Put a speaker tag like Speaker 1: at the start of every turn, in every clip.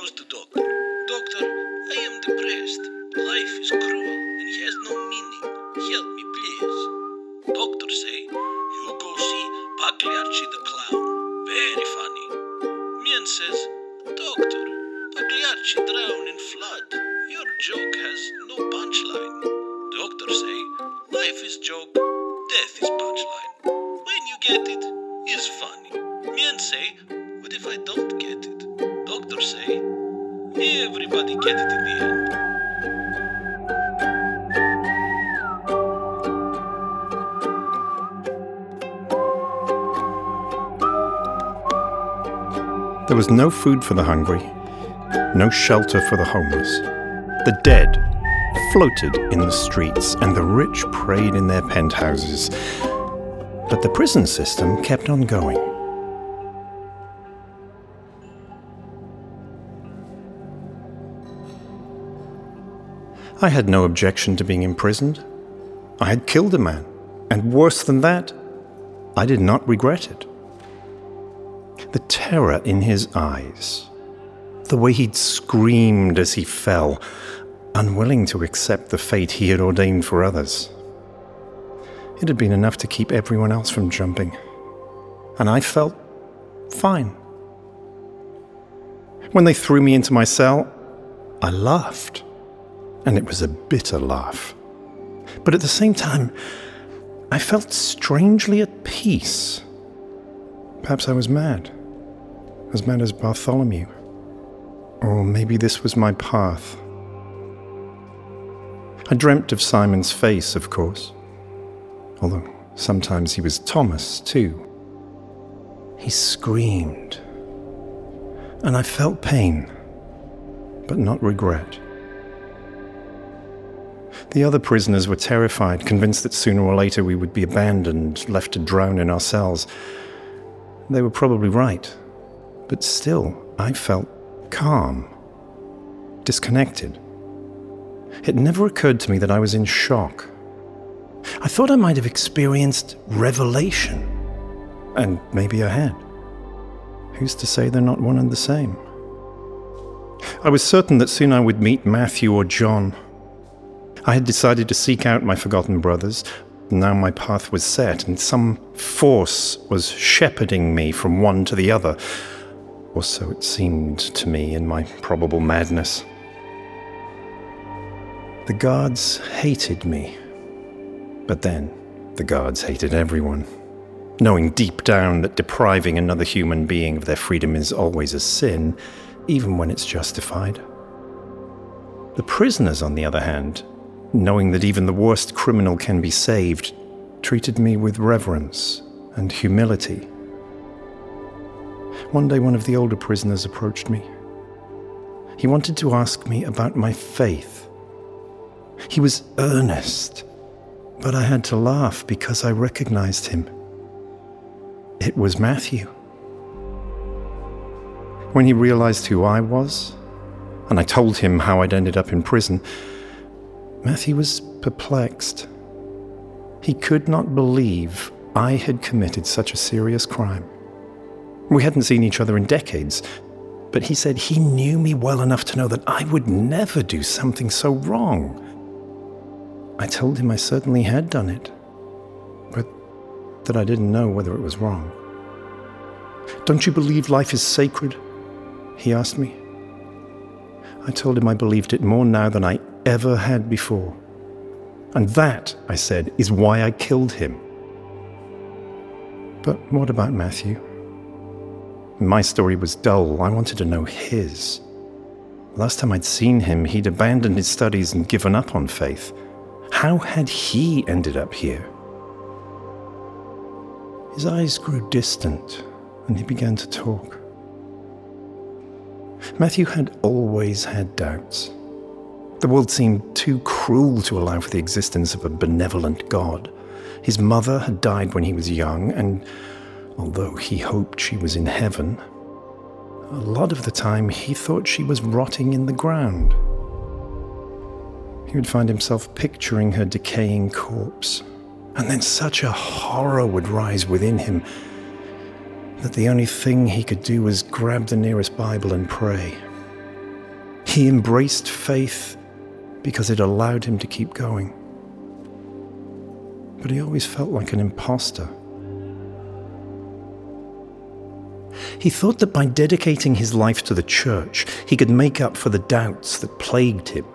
Speaker 1: goes to doctor. Doctor, I am depressed. Life is cruel and has no meaning. Help me, please. Doctor say, you go see Pagliacci the clown. Very funny. Man says, Doctor, Pagliacci drown in flood. Your joke has
Speaker 2: There was no food for the hungry, no shelter for the homeless. The dead floated in the streets, and the rich prayed in their penthouses. But the prison system kept on going. I had no objection to being imprisoned. I had killed a man, and worse than that, I did not regret it. The terror in his eyes, the way he'd screamed as he fell, unwilling to accept the fate he had ordained for others. It had been enough to keep everyone else from jumping, and I felt fine. When they threw me into my cell, I laughed, and it was a bitter laugh. But at the same time, I felt strangely at peace. Perhaps I was mad, as mad as Bartholomew. Or maybe this was my path. I dreamt of Simon's face, of course, although sometimes he was Thomas, too. He screamed, and I felt pain, but not regret. The other prisoners were terrified, convinced that sooner or later we would be abandoned, left to drown in our cells. They were probably right, but still, I felt calm, disconnected. It never occurred to me that I was in shock. I thought I might have experienced revelation, and maybe I had. Who's to say they're not one and the same? I was certain that soon I would meet Matthew or John. I had decided to seek out my forgotten brothers. Now my path was set, and some force was shepherding me from one to the other. Or so it seemed to me in my probable madness. The guards hated me. But then, the guards hated everyone. Knowing deep down that depriving another human being of their freedom is always a sin, even when it's justified. The prisoners, on the other hand, knowing that even the worst criminal can be saved, treated me with reverence and humility. One day, one of the older prisoners approached me. He wanted to ask me about my faith. He was earnest, but I had to laugh because I recognized him. It was Matthew. When he realized who I was, and I told him how I'd ended up in prison, Matthew was perplexed. He could not believe I had committed such a serious crime. We hadn't seen each other in decades, but he said he knew me well enough to know that I would never do something so wrong. I told him I certainly had done it, but that I didn't know whether it was wrong. Don't you believe life is sacred? He asked me. I told him I believed it more now than I ever had before. And that, I said, is why I killed him. But what about Matthew? My story was dull. I wanted to know his. Last time I'd seen him, he'd abandoned his studies and given up on faith. How had he ended up here? His eyes grew distant, and he began to talk. Matthew had always had doubts. The world seemed too cruel to allow for the existence of a benevolent God. His mother had died when he was young, and although he hoped she was in heaven, a lot of the time he thought she was rotting in the ground. He would find himself picturing her decaying corpse, and then such a horror would rise within him that the only thing he could do was grab the nearest Bible and pray. He embraced faith because it allowed him to keep going. But he always felt like an impostor. He thought that by dedicating his life to the church, he could make up for the doubts that plagued him.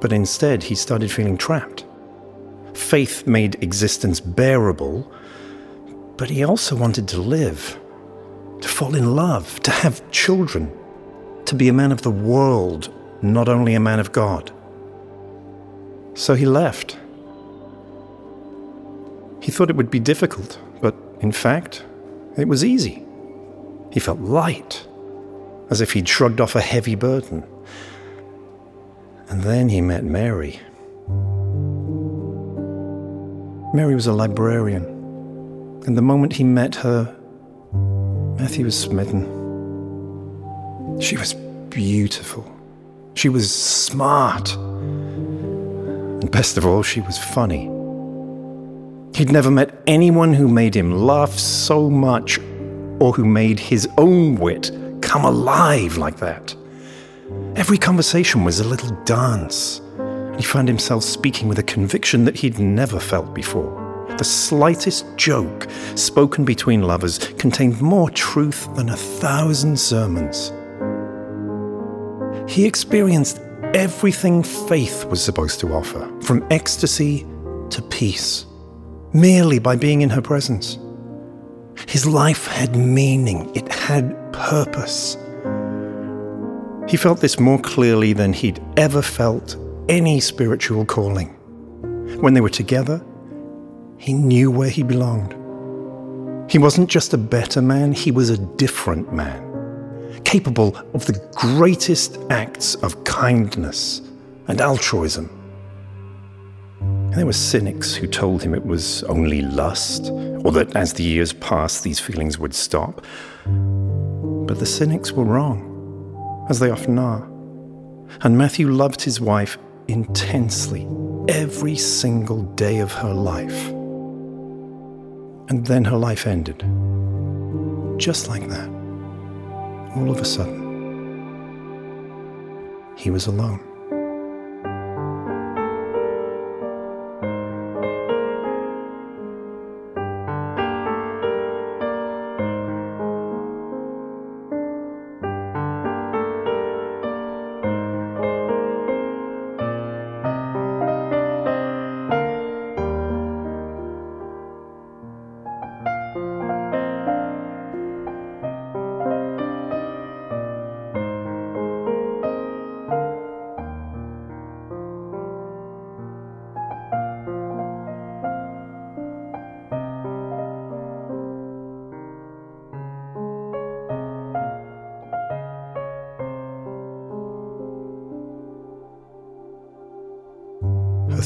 Speaker 2: But instead, he started feeling trapped. Faith made existence bearable, but he also wanted to live, to fall in love, to have children, to be a man of the world, not only a man of God. So he left. He thought it would be difficult, but in fact, it was easy. He felt light, as if he'd shrugged off a heavy burden. And then he met Mary. Mary was a librarian, and the moment he met her, Matthew was smitten. She was beautiful. She was smart. And best of all, she was funny. He'd never met anyone who made him laugh so much or who made his own wit come alive like that. Every conversation was a little dance. He found himself speaking with a conviction that he'd never felt before. The slightest joke spoken between lovers contained more truth than a thousand sermons. He experienced everything faith was supposed to offer, from ecstasy to peace, merely by being in her presence. His life had meaning, it had purpose. He felt this more clearly than he'd ever felt any spiritual calling. When they were together, he knew where he belonged. He wasn't just a better man, he was a different man capable of the greatest acts of kindness and altruism. And there were cynics who told him it was only lust, or that as the years passed, these feelings would stop. But the cynics were wrong, as they often are. And Matthew loved his wife intensely every single day of her life. And then her life ended. Just like that all of a sudden, he was alone.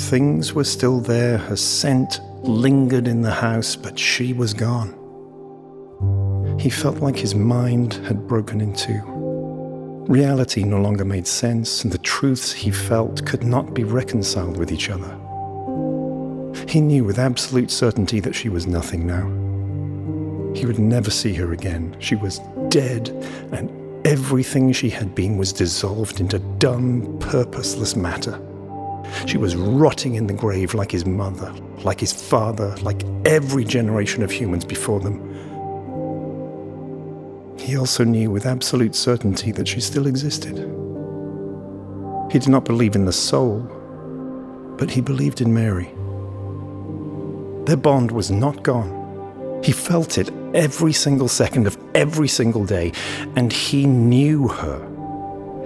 Speaker 2: Things were still there, her scent lingered in the house, but she was gone. He felt like his mind had broken in two. Reality no longer made sense, and the truths he felt could not be reconciled with each other. He knew with absolute certainty that she was nothing now. He would never see her again. She was dead, and everything she had been was dissolved into dumb, purposeless matter. She was rotting in the grave like his mother, like his father, like every generation of humans before them. He also knew with absolute certainty that she still existed. He did not believe in the soul, but he believed in Mary. Their bond was not gone. He felt it every single second of every single day, and he knew her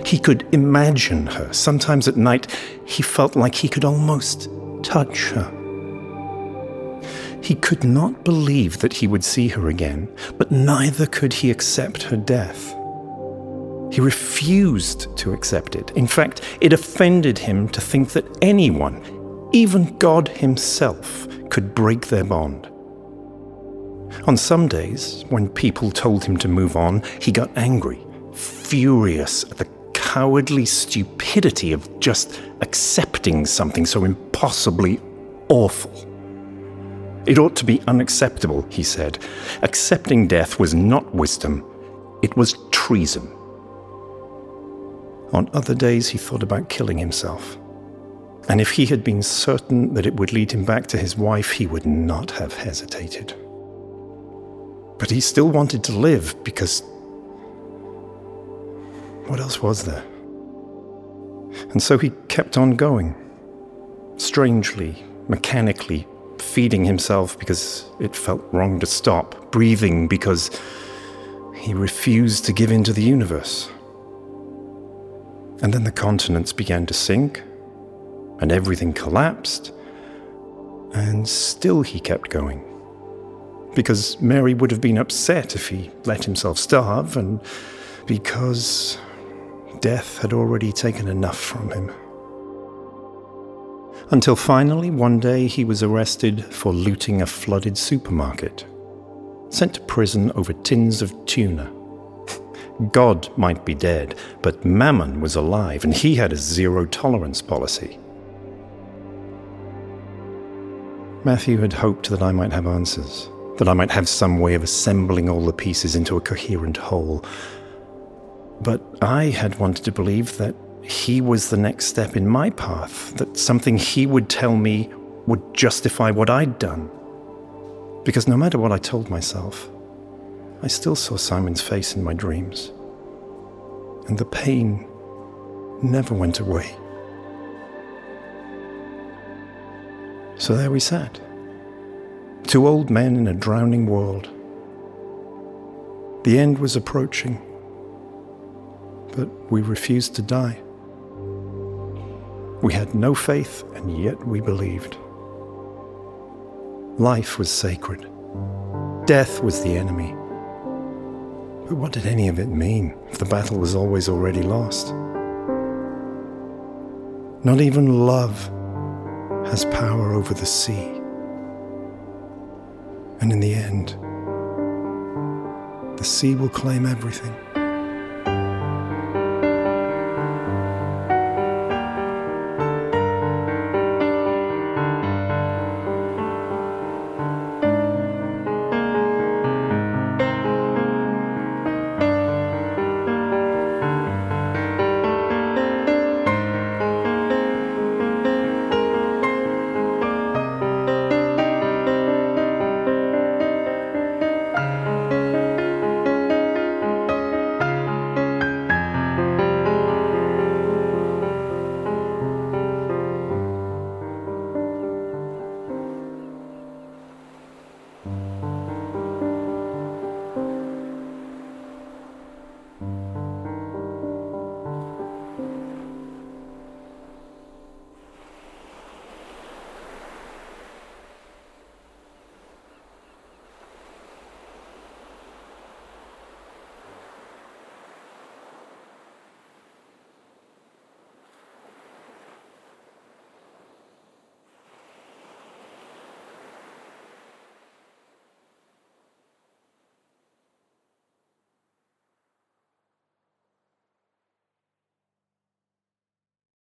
Speaker 2: he could imagine her. Sometimes at night, he felt like he could almost touch her. He could not believe that he would see her again, but neither could he accept her death. He refused to accept it. In fact, it offended him to think that anyone, even God Himself, could break their bond. On some days, when people told him to move on, he got angry, furious at the cowardly stupidity of just accepting something so impossibly awful. It ought to be unacceptable, he said. Accepting death was not wisdom, it was treason. On other days, he thought about killing himself. And if he had been certain that it would lead him back to his wife, he would not have hesitated. But he still wanted to live because. What else was there? And so he kept on going, strangely, mechanically, feeding himself because it felt wrong to stop, breathing because he refused to give in to the universe. And then the continents began to sink, and everything collapsed, and still he kept going. Because Mary would have been upset if he let himself starve, and because death had already taken enough from him. Until finally, one day, he was arrested for looting a flooded supermarket, sent to prison over tins of tuna. God might be dead, but Mammon was alive, and he had a zero tolerance policy. Matthew had hoped that I might have answers, that I might have some way of assembling all the pieces into a coherent whole. But I had wanted to believe that he was the next step in my path, that something he would tell me would justify what I'd done. Because no matter what I told myself, I still saw Simon's face in my dreams. And the pain never went away. So there we sat. Two old men in a drowning world. The end was approaching, but we refused to die. We had no faith, and yet we believed. Life was sacred. Death was the enemy. But what did any of it mean if the battle was always already lost? Not even love has power over the sea. And in the end, the sea will claim everything.